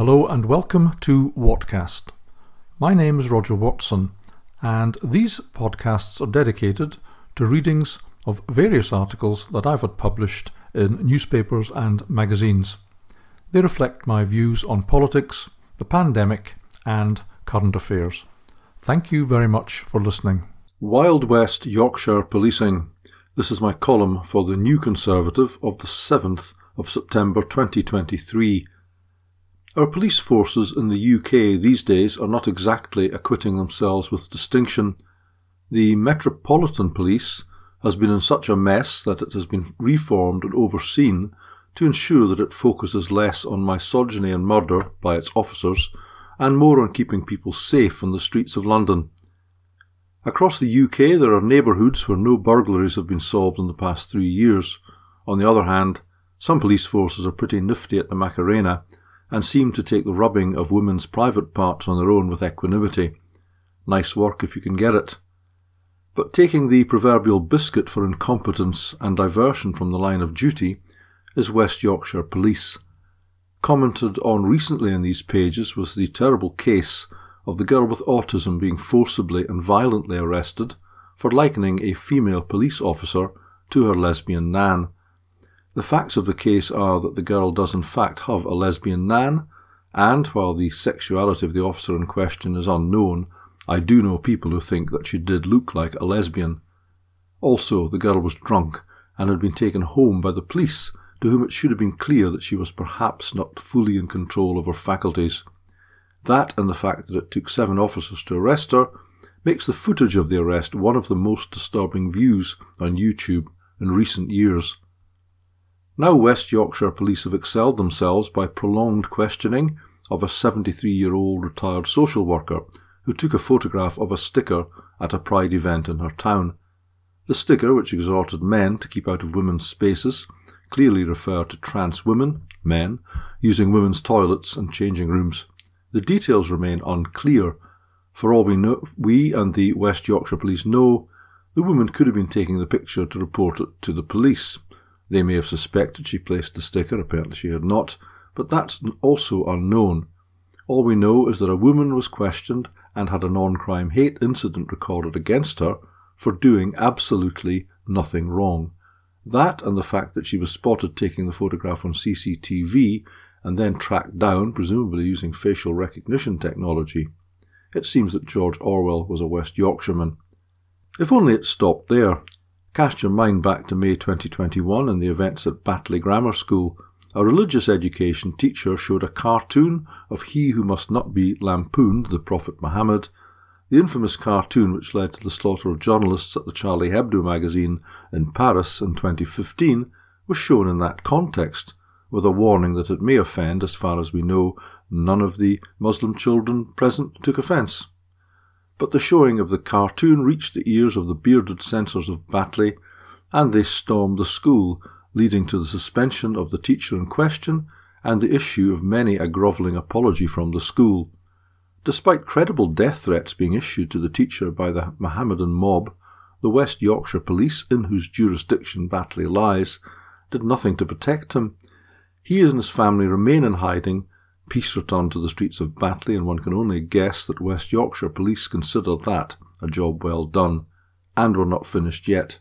Hello and welcome to Whatcast. My name is Roger Watson, and these podcasts are dedicated to readings of various articles that I've had published in newspapers and magazines. They reflect my views on politics, the pandemic, and current affairs. Thank you very much for listening. Wild West Yorkshire Policing. This is my column for the New Conservative of the 7th of September 2023. Our police forces in the UK these days are not exactly acquitting themselves with distinction. The Metropolitan Police has been in such a mess that it has been reformed and overseen to ensure that it focuses less on misogyny and murder by its officers and more on keeping people safe on the streets of London. Across the UK, there are neighbourhoods where no burglaries have been solved in the past three years. On the other hand, some police forces are pretty nifty at the Macarena and seem to take the rubbing of women's private parts on their own with equanimity. Nice work if you can get it. But taking the proverbial biscuit for incompetence and diversion from the line of duty is West Yorkshire Police. Commented on recently in these pages was the terrible case of the girl with autism being forcibly and violently arrested for likening a female police officer to her lesbian nan the facts of the case are that the girl does in fact have a lesbian nan, and while the sexuality of the officer in question is unknown, I do know people who think that she did look like a lesbian. Also, the girl was drunk and had been taken home by the police, to whom it should have been clear that she was perhaps not fully in control of her faculties. That and the fact that it took seven officers to arrest her makes the footage of the arrest one of the most disturbing views on YouTube in recent years. Now West Yorkshire Police have excelled themselves by prolonged questioning of a 73 year old retired social worker who took a photograph of a sticker at a pride event in her town. The sticker, which exhorted men to keep out of women's spaces, clearly referred to trans women, men, using women's toilets and changing rooms. The details remain unclear. For all we know, we and the West Yorkshire Police know, the woman could have been taking the picture to report it to the police. They may have suspected she placed the sticker, apparently she had not, but that's also unknown. All we know is that a woman was questioned and had a non crime hate incident recorded against her for doing absolutely nothing wrong. That and the fact that she was spotted taking the photograph on CCTV and then tracked down, presumably using facial recognition technology. It seems that George Orwell was a West Yorkshireman. If only it stopped there. Cast your mind back to May 2021 and the events at Batley Grammar School. A religious education teacher showed a cartoon of he who must not be lampooned, the Prophet Muhammad. The infamous cartoon which led to the slaughter of journalists at the Charlie Hebdo magazine in Paris in 2015 was shown in that context, with a warning that it may offend, as far as we know, none of the Muslim children present took offence but the showing of the cartoon reached the ears of the bearded censors of Batley, and they stormed the school, leading to the suspension of the teacher in question and the issue of many a grovelling apology from the school. Despite credible death threats being issued to the teacher by the Mohammedan mob, the West Yorkshire Police, in whose jurisdiction Batley lies, did nothing to protect him. He and his family remain in hiding Peace returned to the streets of Batley, and one can only guess that West Yorkshire police consider that a job well done, and were not finished yet.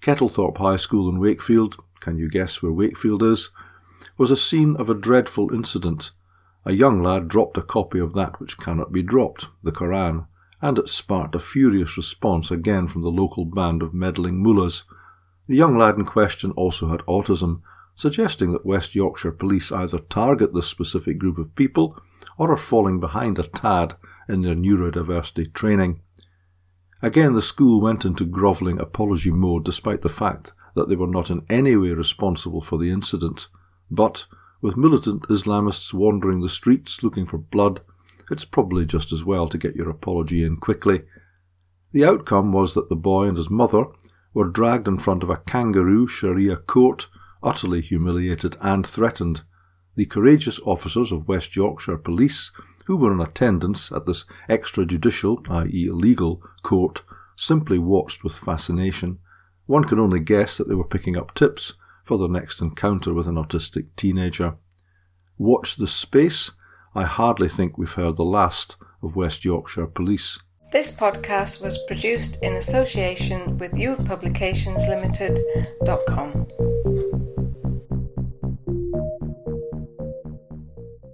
Kettlethorpe High School in Wakefield, can you guess where Wakefield is, was a scene of a dreadful incident. A young lad dropped a copy of that which cannot be dropped, the Koran, and it sparked a furious response again from the local band of meddling mullahs. The young lad in question also had autism, suggesting that West Yorkshire police either target this specific group of people or are falling behind a tad in their neurodiversity training. Again, the school went into grovelling apology mode despite the fact that they were not in any way responsible for the incident. But, with militant Islamists wandering the streets looking for blood, it's probably just as well to get your apology in quickly. The outcome was that the boy and his mother were dragged in front of a kangaroo Sharia court utterly humiliated and threatened. The courageous officers of West Yorkshire Police, who were in attendance at this extrajudicial, i.e., illegal, court, simply watched with fascination. One can only guess that they were picking up tips for their next encounter with an autistic teenager. Watch the space, I hardly think we've heard the last of West Yorkshire Police. This podcast was produced in association with youthpublicationslimited.com.